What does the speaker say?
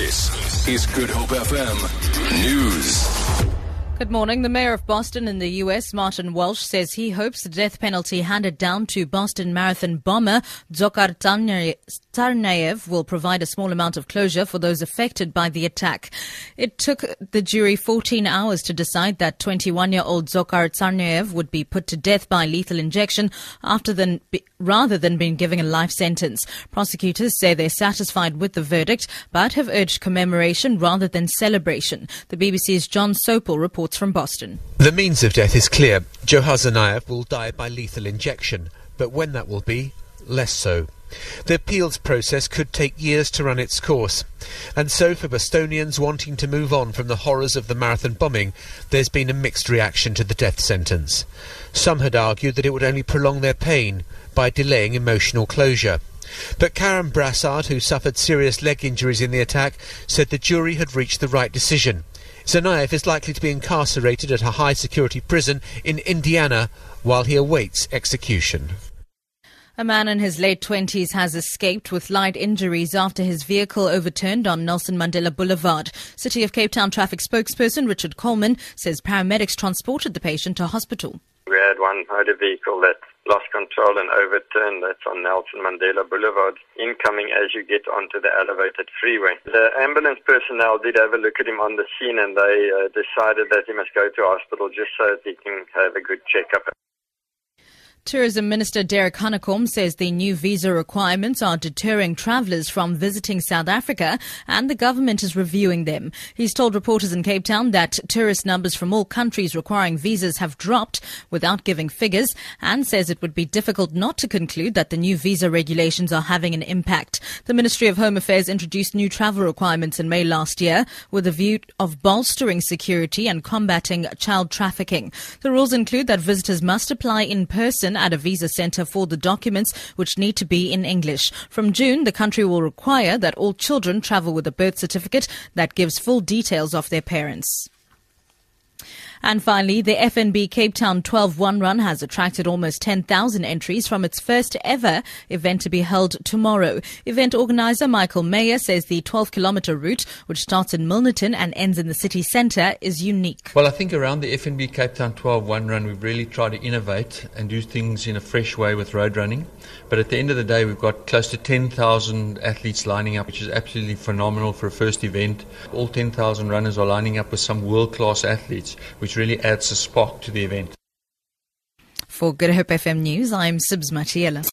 This is Good Hope FM News. Good morning. The mayor of Boston in the U.S., Martin Walsh, says he hopes the death penalty handed down to Boston Marathon bomber Dzhokhar Tsarnaev will provide a small amount of closure for those affected by the attack. It took the jury 14 hours to decide that 21-year-old Dzhokhar Tsarnaev would be put to death by lethal injection after than, rather than being given a life sentence. Prosecutors say they're satisfied with the verdict, but have urged commemoration rather than celebration. The BBC's Jon Sopel reports from Boston. The means of death is clear. Tsarnaev will die by lethal injection, but when that will be, less so. The appeals process could take years to run its course. And so, for Bostonians wanting to move on from the horrors of the marathon bombing, there's been a mixed reaction to the death sentence. Some had argued that it would only prolong their pain by delaying emotional closure. But Karen Brassard, who suffered serious leg injuries in the attack, said the jury had reached the right decision. Tsarnaev is likely to be incarcerated at a high security prison in Indiana while he awaits execution. A man in his late 20s has escaped with light injuries after his vehicle overturned on Nelson Mandela Boulevard. City of Cape Town traffic spokesperson Richard Coleman says paramedics transported the patient to hospital. We had one motor vehicle that lost control and overturned. That's on Nelson Mandela Boulevard, incoming as you get onto the elevated freeway. The ambulance personnel did have a look at him on the scene and they uh, decided that he must go to hospital just so that he can have a good checkup. Tourism Minister Derek Hanekom says the new visa requirements are deterring travellers from visiting South Africa and the government is reviewing them. He's told reporters in Cape Town that tourist numbers from all countries requiring visas have dropped without giving figures and says it would be difficult not to conclude that the new visa regulations are having an impact. The Ministry of Home Affairs introduced new travel requirements in May last year with a view of bolstering security and combating child trafficking. The rules include that visitors must apply in person at a visa center for the documents which need to be in English. From June, the country will require that all children travel with a birth certificate that gives full details of their parents. And finally, the FNB Cape Town 12-1 run has attracted almost 10,000 entries from its first ever event to be held tomorrow. Event organizer Michael Mayer says the 12 kilometer route, which starts in Milnerton and ends in the city centre, is unique. Well, I think around the FNB Cape Town 12-1 run, we've really tried to innovate and do things in a fresh way with road running. But at the end of the day, we've got close to 10,000 athletes lining up, which is absolutely phenomenal for a first event. All 10,000 runners are lining up with some world-class athletes, which which really adds a spark to the event. For Good Hope FM News, I'm Sibs Matiela.